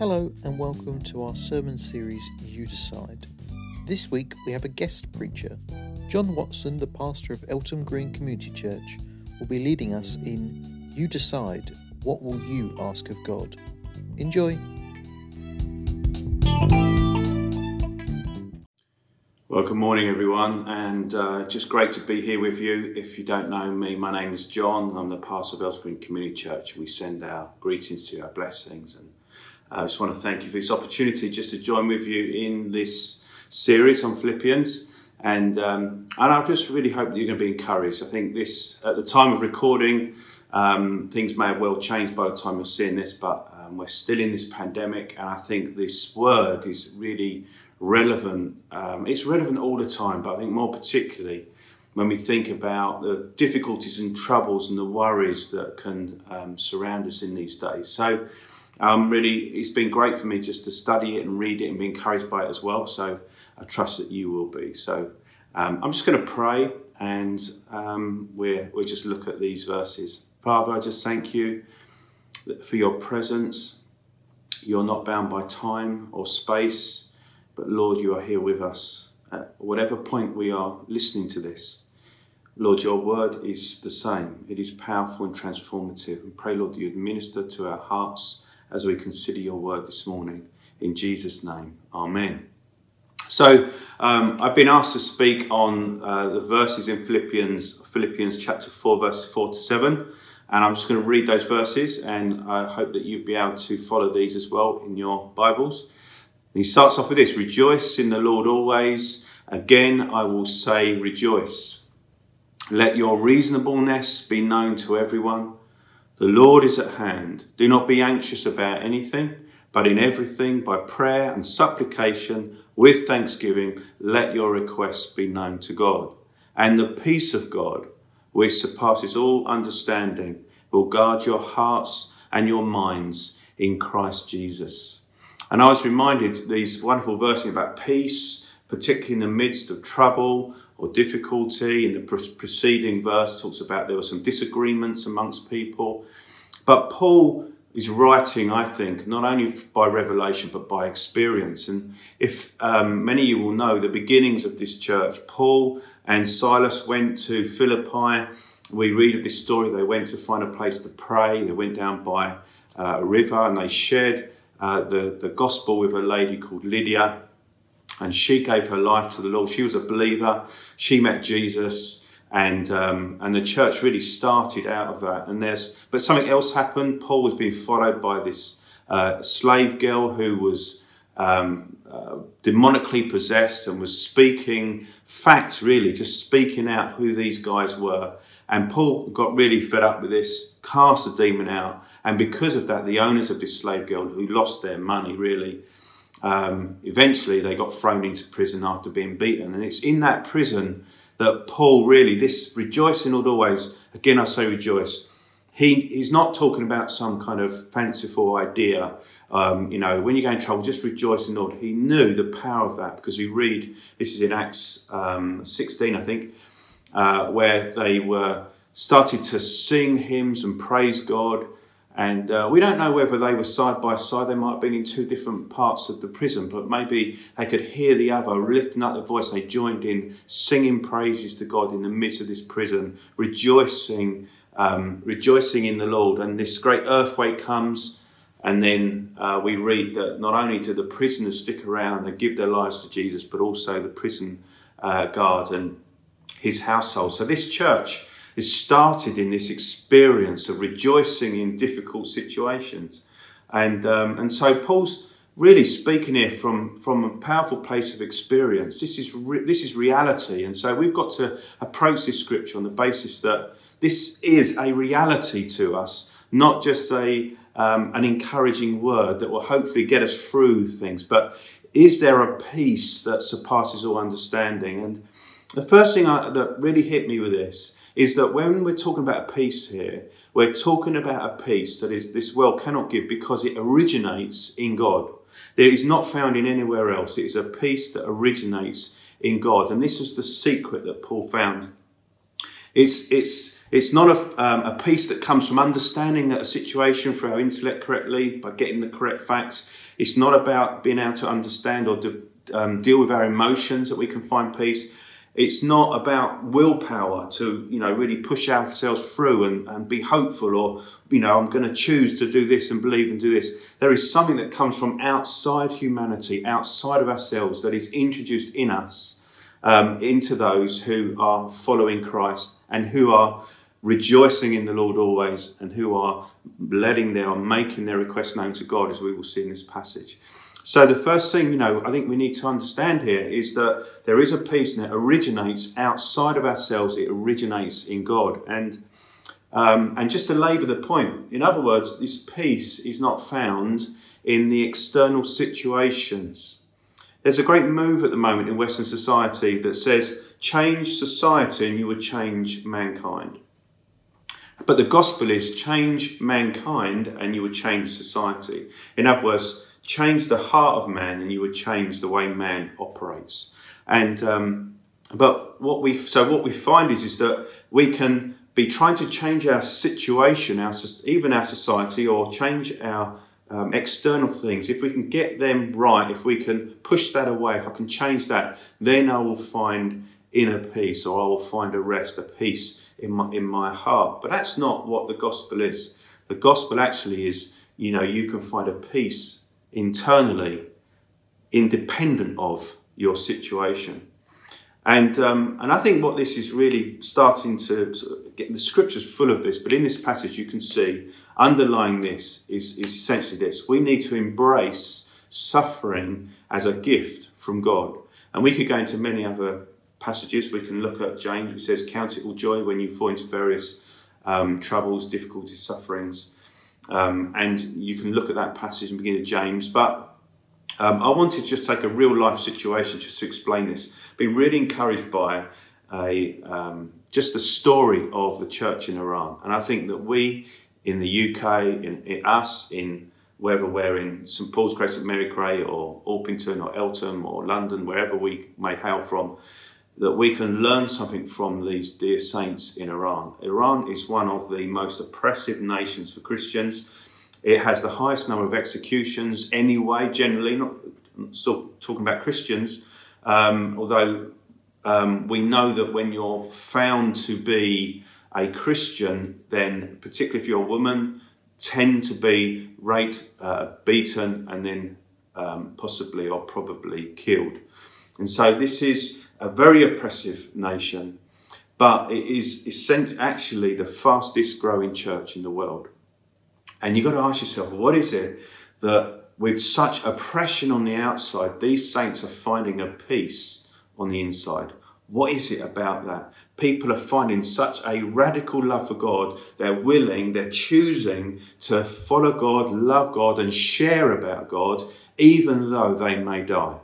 Hello, and welcome to our sermon series, You Decide. This week we have a guest preacher. John Watson, the pastor of Eltham Green Community Church, will be leading us in You Decide What Will You Ask of God? Enjoy! Well, good morning, everyone, and uh, just great to be here with you. If you don't know me, my name is John. I'm the pastor of Eltham Green Community Church. We send our greetings to you, our blessings, and I just want to thank you for this opportunity just to join with you in this series on Philippians. And, um, and I just really hope that you're going to be encouraged. I think this, at the time of recording, um, things may have well changed by the time you're seeing this, but um, we're still in this pandemic, and I think this word is really relevant. Um, it's relevant all the time, but I think more particularly when we think about the difficulties and troubles and the worries that can um, surround us in these days. So, um, really, it's been great for me just to study it and read it and be encouraged by it as well. So, I trust that you will be. So, um, I'm just going to pray and um, we're, we'll just look at these verses. Father, I just thank you for your presence. You're not bound by time or space. But Lord, you are here with us at whatever point we are listening to this. Lord, your word is the same. It is powerful and transformative. We pray, Lord, that you minister to our hearts as we consider your word this morning. In Jesus' name, Amen. So, um, I've been asked to speak on uh, the verses in Philippians, Philippians chapter 4, verses 4 to 7. And I'm just going to read those verses, and I hope that you'll be able to follow these as well in your Bibles. And he starts off with this Rejoice in the Lord always. Again, I will say, Rejoice. Let your reasonableness be known to everyone. The Lord is at hand. Do not be anxious about anything, but in everything, by prayer and supplication, with thanksgiving, let your requests be known to God. And the peace of God, which surpasses all understanding, will guard your hearts and your minds in Christ Jesus. And I was reminded these wonderful verses about peace, particularly in the midst of trouble or difficulty. In the preceding verse, talks about there were some disagreements amongst people. But Paul is writing, I think, not only by revelation but by experience. And if um, many of you will know the beginnings of this church, Paul and Silas went to Philippi. We read of this story. They went to find a place to pray. They went down by uh, a river and they shared uh, the, the gospel with a lady called Lydia, and she gave her life to the Lord. She was a believer. She met Jesus, and um, and the church really started out of that. And there's but something else happened. Paul was being followed by this uh, slave girl who was um, uh, demonically possessed and was speaking facts, really, just speaking out who these guys were. And Paul got really fed up with this, cast the demon out, and because of that, the owners of this slave girl, who lost their money really, um, eventually they got thrown into prison after being beaten. And it's in that prison that Paul really, this rejoicing all always, again I say rejoice, he, he's not talking about some kind of fanciful idea. Um, you know, when you go in trouble, just rejoice in the Lord. He knew the power of that because we read, this is in Acts um, 16, I think, uh, where they were started to sing hymns and praise God. And uh, we don't know whether they were side by side. They might have been in two different parts of the prison, but maybe they could hear the other lifting up their voice. They joined in singing praises to God in the midst of this prison, rejoicing, um, rejoicing in the Lord. And this great earthquake comes, and then uh, we read that not only do the prisoners stick around and give their lives to Jesus, but also the prison uh, guard and his household. So this church is started in this experience of rejoicing in difficult situations. And, um, and so Paul's really speaking here from, from a powerful place of experience. This is, re- this is reality. And so we've got to approach this scripture on the basis that this is a reality to us, not just a, um, an encouraging word that will hopefully get us through things, but is there a peace that surpasses all understanding? And the first thing I, that really hit me with this is that when we're talking about peace here, we're talking about a peace that is, this world cannot give because it originates in God. There is not found in anywhere else. It is a peace that originates in God. And this was the secret that Paul found. It's, it's It's not a, um, a peace that comes from understanding a situation through our intellect correctly, by getting the correct facts. It's not about being able to understand or do, um, deal with our emotions that we can find peace. It's not about willpower to, you know, really push ourselves through and, and be hopeful or, you know, I'm going to choose to do this and believe and do this. There is something that comes from outside humanity, outside of ourselves, that is introduced in us um, into those who are following Christ and who are rejoicing in the Lord always and who are letting their, or making their request known to God, as we will see in this passage. So the first thing, you know, I think we need to understand here is that there is a peace that originates outside of ourselves. It originates in God. And um, and just to labour the point, in other words, this peace is not found in the external situations. There's a great move at the moment in Western society that says, change society and you would change mankind. But the gospel is change mankind and you would change society. In other words, change the heart of man and you would change the way man operates. And um, but what we so what we find is is that we can be trying to change our situation, our even our society, or change our um, external things. If we can get them right, if we can push that away, if I can change that, then I will find inner peace, or I will find a rest, a peace in my in my heart. But that's not what the gospel is. The gospel actually is, you know, you can find a peace internally independent of your situation. And, um, and I think what this is really starting to get the scriptures full of this, but in this passage you can see underlying this is, is essentially this. We need to embrace suffering as a gift from God. And we could go into many other passages. We can look at James, it says, Count it all joy when you fall into various um, troubles, difficulties, sufferings. Um, and you can look at that passage and begin at James. But um, I wanted to just take a real life situation just to explain this. Been really encouraged by a um, just the story of the church in Iran, and I think that we in the UK, in, in us, in wherever we're in St Paul's Grace at Mary Cray or Orpington or Eltham or London, wherever we may hail from, that we can learn something from these dear saints in Iran. Iran is one of the most oppressive nations for Christians. It has the highest number of executions anyway, generally, not still talking about Christians, um, although um, we know that when you're found to be a Christian, then particularly if you're a woman, tend to be raped, uh, beaten, and then um, possibly or probably killed. And so this is a very oppressive nation, but it is actually the fastest growing church in the world. And you've got to ask yourself, what is it that with such oppression on the outside, these saints are finding a peace on the inside? What is it about that? People are finding such a radical love for God. They're willing, they're choosing to follow God, love God, and share about God, even though they may die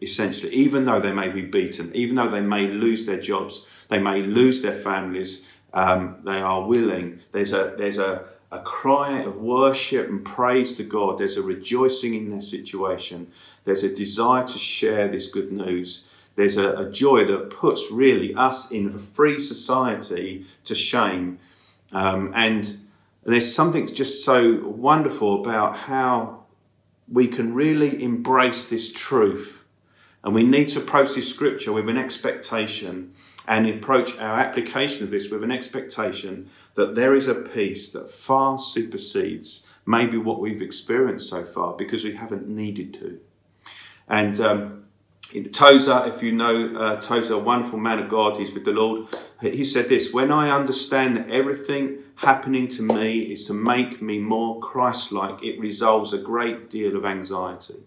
essentially, even though they may be beaten, even though they may lose their jobs, they may lose their families, um, they are willing. There's a there's a, a cry of worship and praise to God. There's a rejoicing in their situation. There's a desire to share this good news. There's a, a joy that puts really us in a free society to shame. Um, and there's something just so wonderful about how we can really embrace this truth and we need to approach this scripture with an expectation and approach our application of this with an expectation that there is a peace that far supersedes maybe what we've experienced so far because we haven't needed to. And um, Tozer, if you know uh, Tozer, a wonderful man of God, he's with the Lord. He said this When I understand that everything happening to me is to make me more Christ like, it resolves a great deal of anxiety.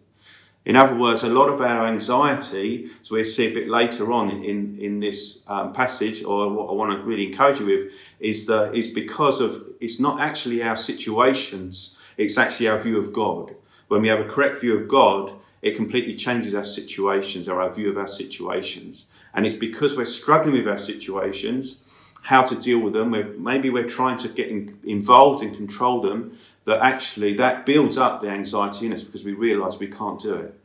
In other words, a lot of our anxiety, as we'll see a bit later on in, in this um, passage, or what I want to really encourage you with, is, that is because of, it's not actually our situations, it's actually our view of God. When we have a correct view of God, it completely changes our situations or our view of our situations. And it's because we're struggling with our situations, how to deal with them, we're, maybe we're trying to get in, involved and control them, that actually that builds up the anxiety in us because we realize we can't do it.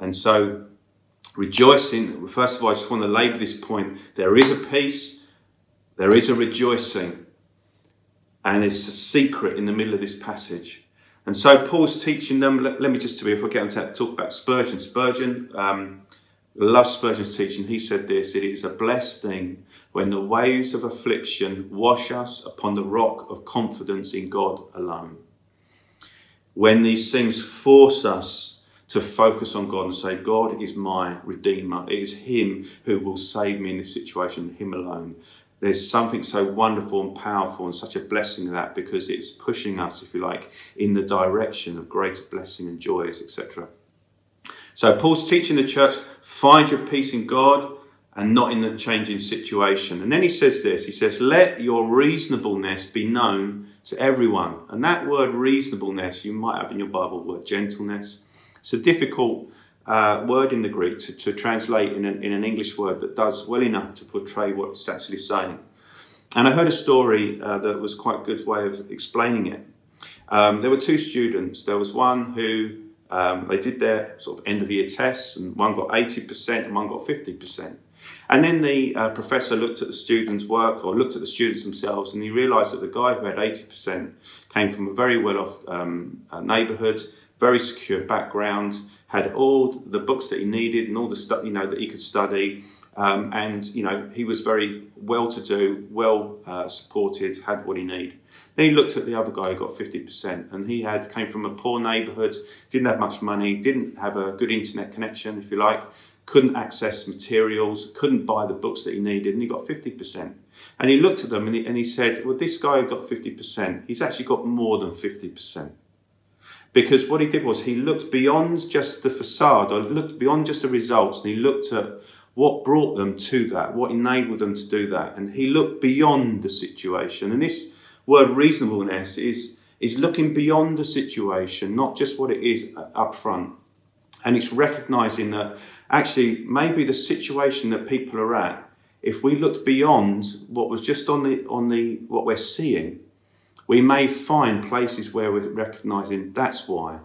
And so rejoicing, first of all, I just want to labour this point. There is a peace There is a rejoicing, and it's a secret in the middle of this passage. And so Paul's teaching them. Let, let me just, if I get on to talk about Spurgeon. Spurgeon um, loves Spurgeon's teaching. He said this: "It is a blessed thing when the waves of affliction wash us upon the rock of confidence in God alone. When these things force us to focus on God and say, God is my Redeemer. It is Him who will save me in this situation, Him alone. There's something so wonderful and powerful and such a blessing in that because it's pushing us, if you like, in the direction of greater blessing and joys, etc. So Paul's teaching the church find your peace in God and not in the changing situation. And then he says this he says, Let your reasonableness be known to everyone. And that word reasonableness, you might have in your Bible word gentleness. It's a difficult uh, word in the Greek to, to translate in an, in an, English word that does well enough to portray what it's actually saying. And I heard a story uh, that was quite a good way of explaining it. Um, there were two students. There was one who um, they did their sort of end of year tests, and one got 80% and one got 50%. And then the uh, professor looked at the students' work or looked at the students themselves and he realised that the guy who had 80% came from a very well off um, uh, neighbourhood, very secure background, had all the books that he needed and all the stuff you know that he could study. Um, and you know he was very well to do, well uh, supported, had what he needed. Then he looked at the other guy who got 50%, and he had came from a poor neighbourhood, didn't have much money, didn't have a good internet connection, if you like, couldn't access materials, couldn't buy the books that he needed, and he got 50%. And he looked at them and he, and he said, Well, this guy who got 50%, he's actually got more than 50%. Because what he did was he looked beyond just the facade, or looked beyond just the results, and he looked at what brought them to that, what enabled them to do that. And he looked beyond the situation. And this word reasonableness is, is looking beyond the situation, not just what it is up front. And it's recognizing that actually maybe the situation that people are at, if we looked beyond what was just on the on the what we're seeing, we may find places where we're recognizing that's why.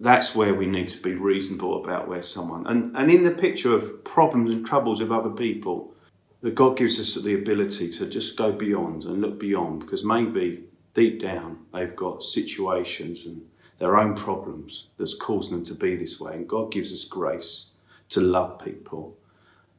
That's where we need to be reasonable about where someone and, and in the picture of problems and troubles of other people, that God gives us the ability to just go beyond and look beyond because maybe deep down they've got situations and their own problems that's caused them to be this way. And God gives us grace to love people.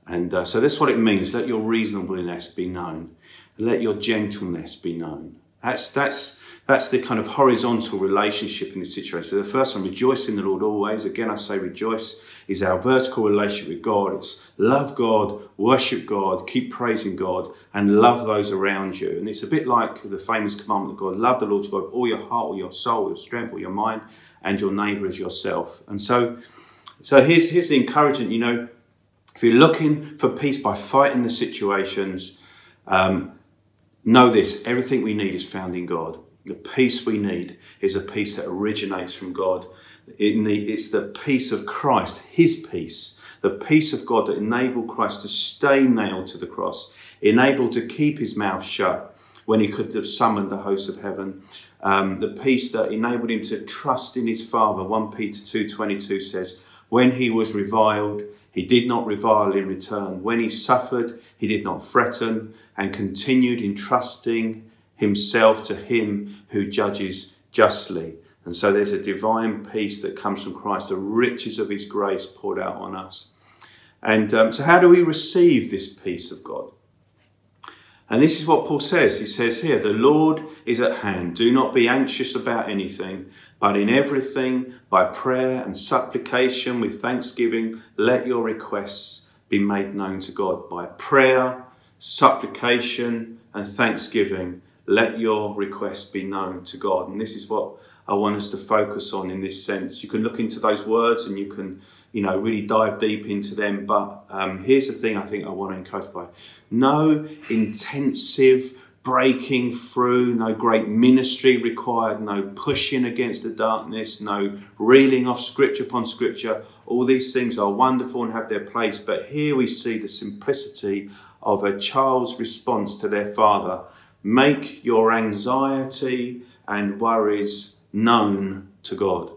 And uh, so that's what it means. Let your reasonableness be known. Let your gentleness be known. That's, that's, that's the kind of horizontal relationship in this situation. So the first one, rejoice in the Lord always. Again, I say rejoice is our vertical relationship with God. It's love God, worship God, keep praising God, and love those around you. And it's a bit like the famous commandment of God love the Lord with all your heart, all your soul, your strength, all your mind, and your neighbor as yourself. And so, so here's, here's the encouragement you know, if you're looking for peace by fighting the situations, um, know this everything we need is found in God. The peace we need is a peace that originates from God. The, it's the peace of Christ, His peace, the peace of God that enabled Christ to stay nailed to the cross, enabled to keep his mouth shut when he could have summoned the hosts of heaven. Um, the peace that enabled him to trust in his Father. 1 Peter 2.22 says, When he was reviled, he did not revile in return. When he suffered, he did not threaten and continued entrusting himself to him who judges justly. And so there's a divine peace that comes from Christ, the riches of his grace poured out on us. And um, so, how do we receive this peace of God? And this is what Paul says. He says here, The Lord is at hand. Do not be anxious about anything, but in everything, by prayer and supplication with thanksgiving, let your requests be made known to God. By prayer, supplication, and thanksgiving, let your requests be known to God. And this is what I want us to focus on in this sense. You can look into those words and you can, you know, really dive deep into them. But um, here's the thing I think I want to encourage by no intensive breaking through, no great ministry required, no pushing against the darkness, no reeling off scripture upon scripture. All these things are wonderful and have their place. But here we see the simplicity of a child's response to their father Make your anxiety and worries known to God.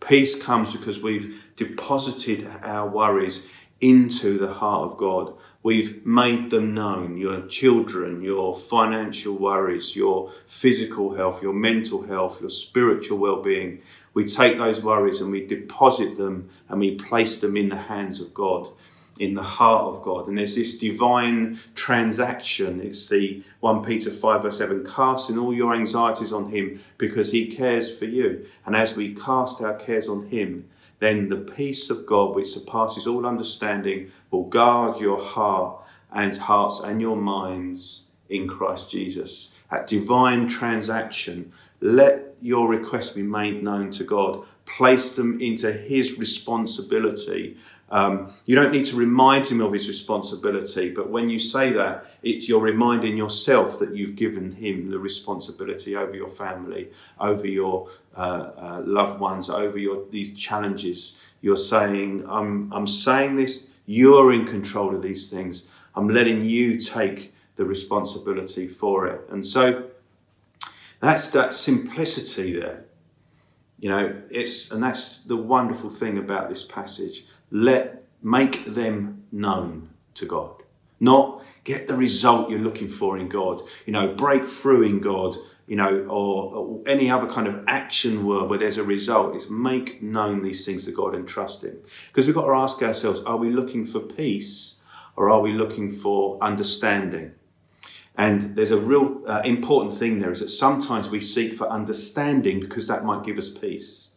Peace comes because we've deposited our worries into the heart of God. We've made them known your children, your financial worries, your physical health, your mental health, your spiritual well being. We take those worries and we deposit them and we place them in the hands of God, in the heart of God. And there's this divine transaction. It's the 1 Peter 5 verse 7 casting all your anxieties on Him because He cares for you. And as we cast our cares on Him, then the peace of God, which surpasses all understanding, will guard your heart and hearts and your minds in Christ Jesus. That divine transaction, let your requests be made known to God. Place them into His responsibility um, you don't need to remind him of his responsibility, but when you say that, it's you're reminding yourself that you've given him the responsibility over your family, over your uh, uh, loved ones, over your these challenges. You're saying, "I'm I'm saying this. You're in control of these things. I'm letting you take the responsibility for it." And so that's that simplicity there. You know, it's and that's the wonderful thing about this passage let make them known to God. Not get the result you're looking for in God, you know, break through in God, you know, or, or, any other kind of action word where there's a result. It's make known these things to God and trust Him. Because we've got to ask ourselves are we looking for peace or are we looking for understanding? And there's a real uh, important thing there is that sometimes we seek for understanding because that might give us peace.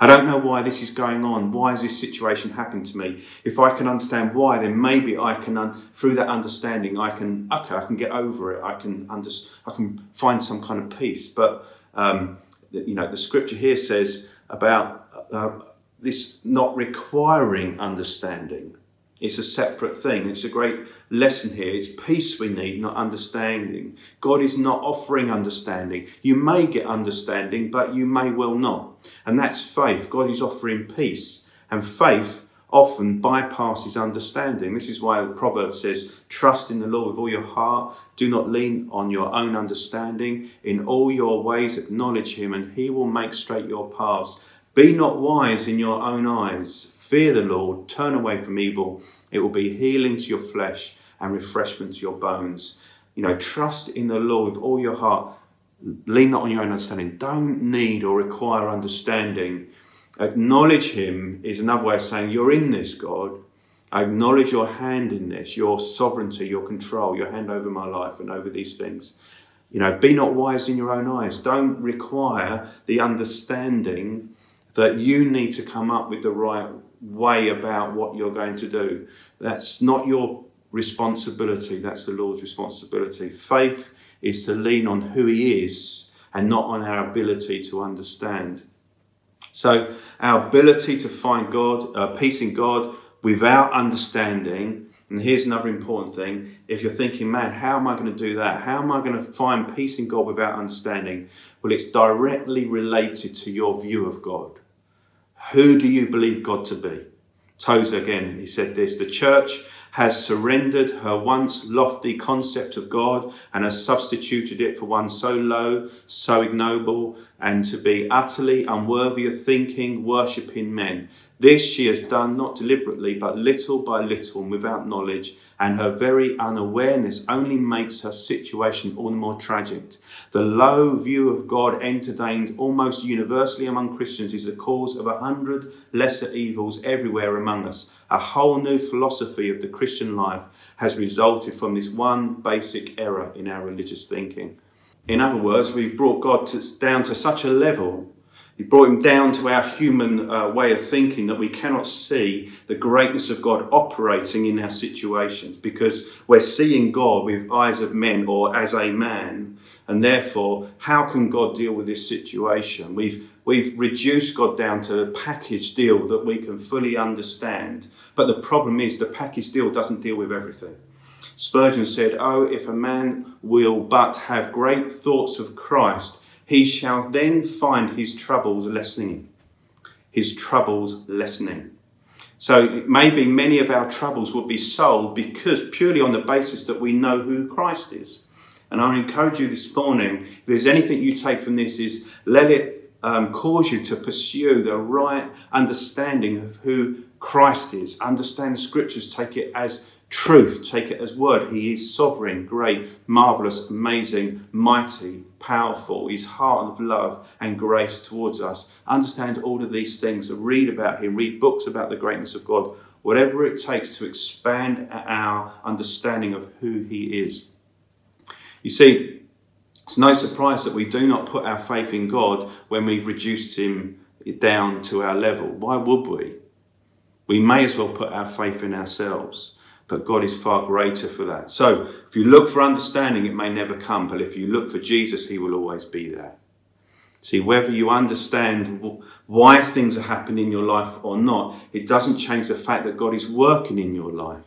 I don't know why this is going on. Why has this situation happened to me? If I can understand why, then maybe I can, un- through that understanding, I can, okay, I can get over it. I can, under- I can find some kind of peace. But, um, you know, the scripture here says about uh, this not requiring understanding. It's a separate thing. It's a great lesson here. It's peace we need, not understanding. God is not offering understanding. You may get understanding, but you may well not. And that's faith. God is offering peace. And faith often bypasses understanding. This is why the proverb says, Trust in the Lord with all your heart. Do not lean on your own understanding. In all your ways, acknowledge Him, and He will make straight your paths. Be not wise in your own eyes. Fear the Lord, turn away from evil. It will be healing to your flesh and refreshment to your bones. You know, trust in the Lord with all your heart. Lean not on your own understanding. Don't need or require understanding. Acknowledge Him is another way of saying, You're in this, God. Acknowledge your hand in this, your sovereignty, your control, your hand over my life and over these things. You know, be not wise in your own eyes. Don't require the understanding that you need to come up with the right way about what you're going to do. That's not your responsibility, that's the Lord's responsibility. Faith is to lean on who He is and not on our ability to understand. So, our ability to find God, uh, peace in God without understanding, and here's another important thing if you're thinking, man, how am I going to do that? How am I going to find peace in God without understanding? Well, it's directly related to your view of God. Who do you believe God to be? Tozer again, he said this the church has surrendered her once lofty concept of God and has substituted it for one so low, so ignoble, and to be utterly unworthy of thinking, worshipping men. This she has done not deliberately, but little by little and without knowledge, and her very unawareness only makes her situation all the more tragic. The low view of God entertained almost universally among Christians is the cause of a hundred lesser evils everywhere among us. A whole new philosophy of the Christian life has resulted from this one basic error in our religious thinking. In other words, we've brought God to, down to such a level he brought him down to our human uh, way of thinking that we cannot see the greatness of God operating in our situations because we're seeing God with eyes of men or as a man. And therefore, how can God deal with this situation? We've, we've reduced God down to a package deal that we can fully understand. But the problem is, the package deal doesn't deal with everything. Spurgeon said, Oh, if a man will but have great thoughts of Christ, he shall then find his troubles lessening. His troubles lessening. So maybe many of our troubles will be solved because purely on the basis that we know who Christ is. And I encourage you this morning, if there's anything you take from this, is let it um, cause you to pursue the right understanding of who Christ is. Understand the scriptures, take it as truth, take it as word. He is sovereign, great, marvelous, amazing, mighty, powerful. His heart of love and grace towards us. Understand all of these things. Read about him. Read books about the greatness of God. Whatever it takes to expand our understanding of who he is. You see, it's no surprise that we do not put our faith in God when we've reduced him down to our level. Why would we? We may as well put our faith in ourselves, but God is far greater for that. So, if you look for understanding, it may never come, but if you look for Jesus, He will always be there. See, whether you understand why things are happening in your life or not, it doesn't change the fact that God is working in your life.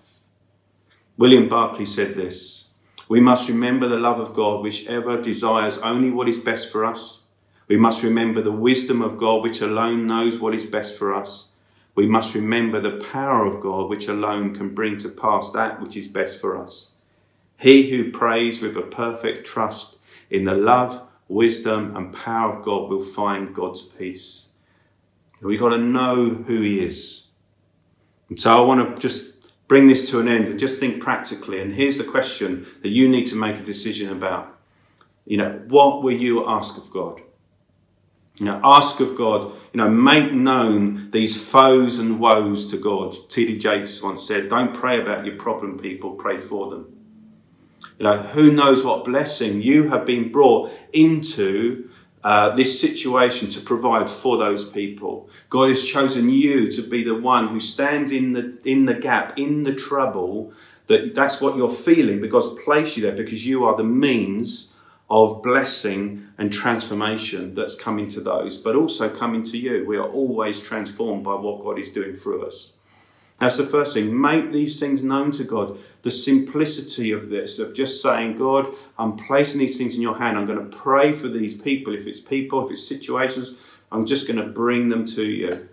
William Barclay said this We must remember the love of God, which ever desires only what is best for us. We must remember the wisdom of God, which alone knows what is best for us we must remember the power of God, which alone can bring to pass that which is best for us. He who prays with a perfect trust in the love, wisdom, and power of God will find God's peace. We've got to know who He is. And so I want to just bring this to an end and just think practically. And here's the question that you need to make a decision about. You know, what will you ask of God? You know, ask of God, you know, make known these foes and woes to God. T.D. Jakes once said, Don't pray about your problem people, pray for them. You know, who knows what blessing you have been brought into uh, this situation to provide for those people. God has chosen you to be the one who stands in the in the gap, in the trouble. That that's what you're feeling because place you there because you are the means of blessing and transformation that's coming to those, but also coming to you. We are always transformed by what God is doing through us. That's the first thing. Make these things known to God. The simplicity of this, of just saying, God, I'm placing these things in your hand. I'm going to pray for these people. If it's people, if it's situations, I'm just going to bring them to you.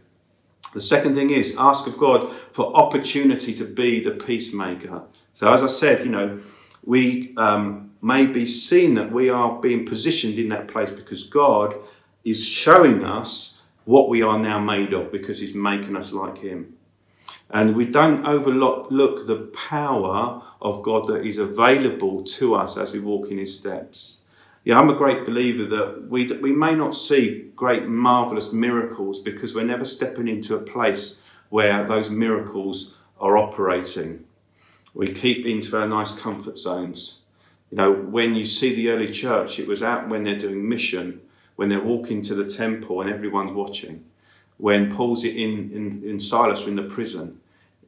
The second thing is ask of God for opportunity to be the peacemaker. So, as I said, you know, we um, may be seen that we are being positioned in that place because God is showing us what we are now made of because He's making us like Him. And we don't overlook the power of God that is available to us as we walk in His steps. Yeah, I'm a great believer that we, we may not see great, marvelous miracles because we're never stepping into a place where those miracles are operating. We keep into our nice comfort zones. You know, when you see the early church, it was out when they're doing mission, when they're walking to the temple and everyone's watching. When Paul's in, in, in Silas in the prison,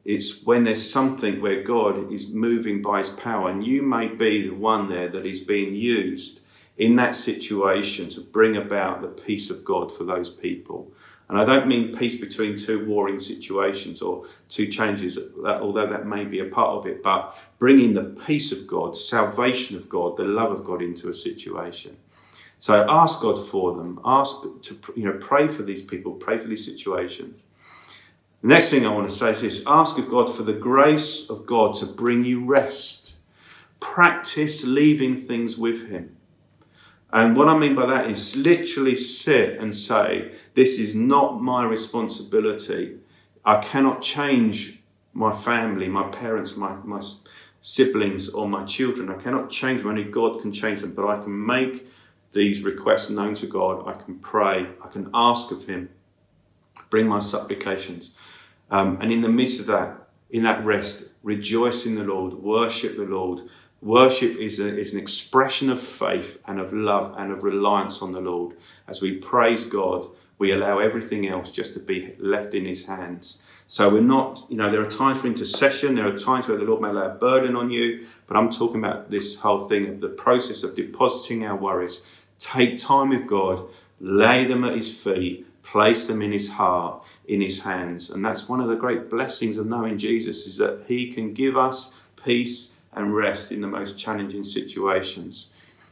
it's when there's something where God is moving by his power, and you may be the one there that is being used in that situation to bring about the peace of God for those people. And I don't mean peace between two warring situations or two changes, although that may be a part of it, but bringing the peace of God, salvation of God, the love of God into a situation. So ask God for them. Ask to you know pray for these people, pray for these situations. The next thing I want to say is this ask of God for the grace of God to bring you rest. Practice leaving things with Him. And what I mean by that is literally sit and say, This is not my responsibility. I cannot change my family, my parents, my, my siblings, or my children. I cannot change them. Only God can change them. But I can make these requests known to God. I can pray. I can ask of Him. Bring my supplications. Um, and in the midst of that, in that rest, rejoice in the Lord, worship the Lord, Worship is, a, is an expression of faith and of love and of reliance on the Lord. As we praise God, we allow everything else just to be left in His hands. So we're not, you know, there are times for intercession, there are times where the Lord may lay a burden on you, but I'm talking about this whole thing of the process of depositing our worries. Take time with God, lay them at His feet, place them in His heart, in His hands. And that's one of the great blessings of knowing Jesus is that He can give us peace and rest in the most challenging situations.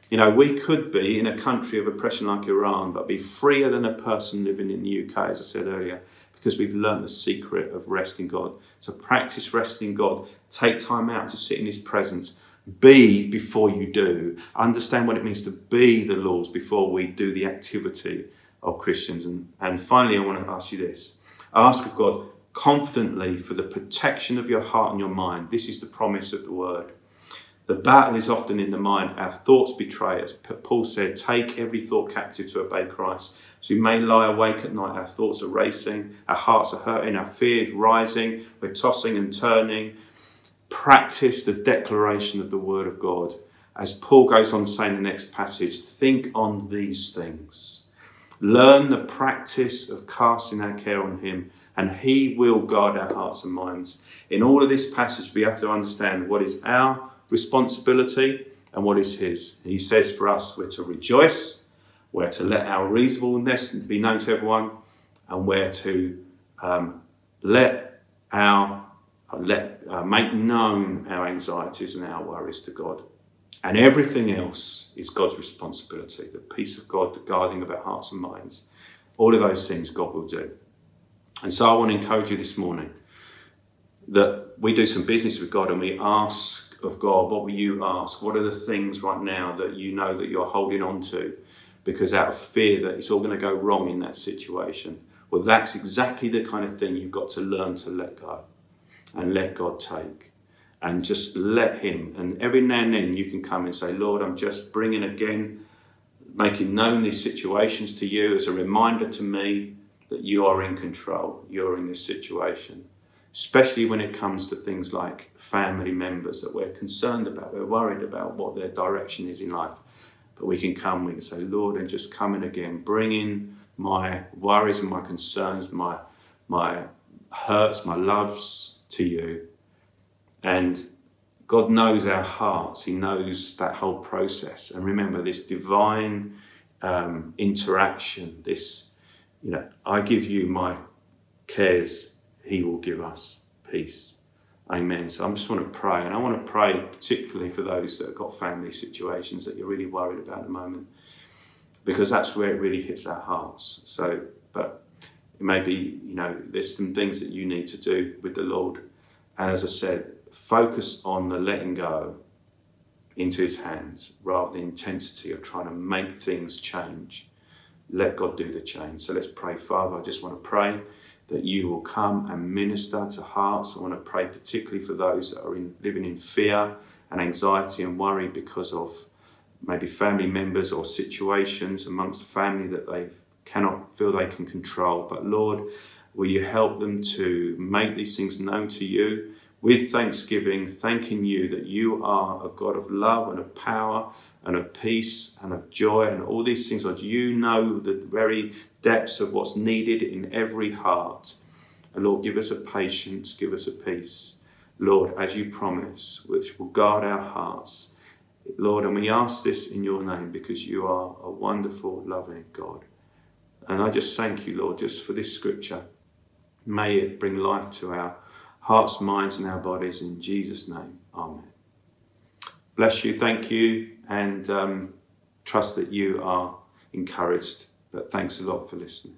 You know, we could be in a country of oppression like Iran, but be freer than a person living in the UK, as I said earlier, because we've learned the secret of resting God. So practice resting God. Take time out to sit in His presence. Be before you do. Understand what it means to be the Lord's before we do the activity of Christians. And, and finally, I want to ask you this ask of God confidently for the protection of your heart and your mind. This is the promise of the word. The battle is often in the mind. Our thoughts betray us. Paul said, Take every thought captive to obey Christ. So we may lie awake at night. Our thoughts are racing. Our hearts are hurting. Our fears rising. We're tossing and turning. Practice the declaration of the word of God. As Paul goes on saying in the next passage, think on these things. Learn the practice of casting our care on him, and he will guard our hearts and minds. In all of this passage, we have to understand what is our responsibility and what is His. He says for us, we're to rejoice, we're to let our reasonableness be known to everyone, and we're to um, let our uh, let uh, make known our anxieties and our worries to God. And everything else is God's responsibility. The peace of God, the guarding of our hearts and minds, all of those things God will do. And so I want to encourage you this morning that we do some business with God and we ask of God, what will you ask? What are the things right now that you know that you're holding on to because out of fear that it's all going to go wrong in that situation? Well, that's exactly the kind of thing you've got to learn to let go and let God take and just let Him. And every now and then you can come and say, Lord, I'm just bringing again, making known these situations to you as a reminder to me that you are in control, you're in this situation especially when it comes to things like family members that we're concerned about, we're worried about what their direction is in life. But we can come, we can say, Lord, and just come in again, bring in my worries and my concerns, my, my hurts, my loves to you. And God knows our hearts, He knows that whole process. And remember, this divine um, interaction, this, you know, I give you my cares he will give us peace. Amen. So I just want to pray, and I want to pray particularly for those that have got family situations that you're really worried about at the moment, because that's where it really hits our hearts. So, but it may be, you know, there's some things that you need to do with the Lord, and as I said, focus on the letting go into His hands rather than the intensity of trying to make things change. Let God do the change. So let's pray, Father. I just want to pray that you will come and minister to hearts. I want to pray particularly for those that are in, living in fear and anxiety and worry because of maybe family members or situations amongst family that they cannot feel they can control. But Lord, will you help them to make these things known to you? With thanksgiving, thanking you that you are a God of love and of power and of peace and of joy and all these things. Lord, you know the very depths of what's needed in every heart. And Lord, give us a patience, give us a peace, Lord, as you promise, which will guard our hearts. Lord, and we ask this in your name because you are a wonderful, loving God. And I just thank you, Lord, just for this scripture. May it bring life to our hearts, minds, and our bodies in Jesus' name. Amen. Bless you, thank you, and um, trust that you are encouraged. But thanks a lot for listening.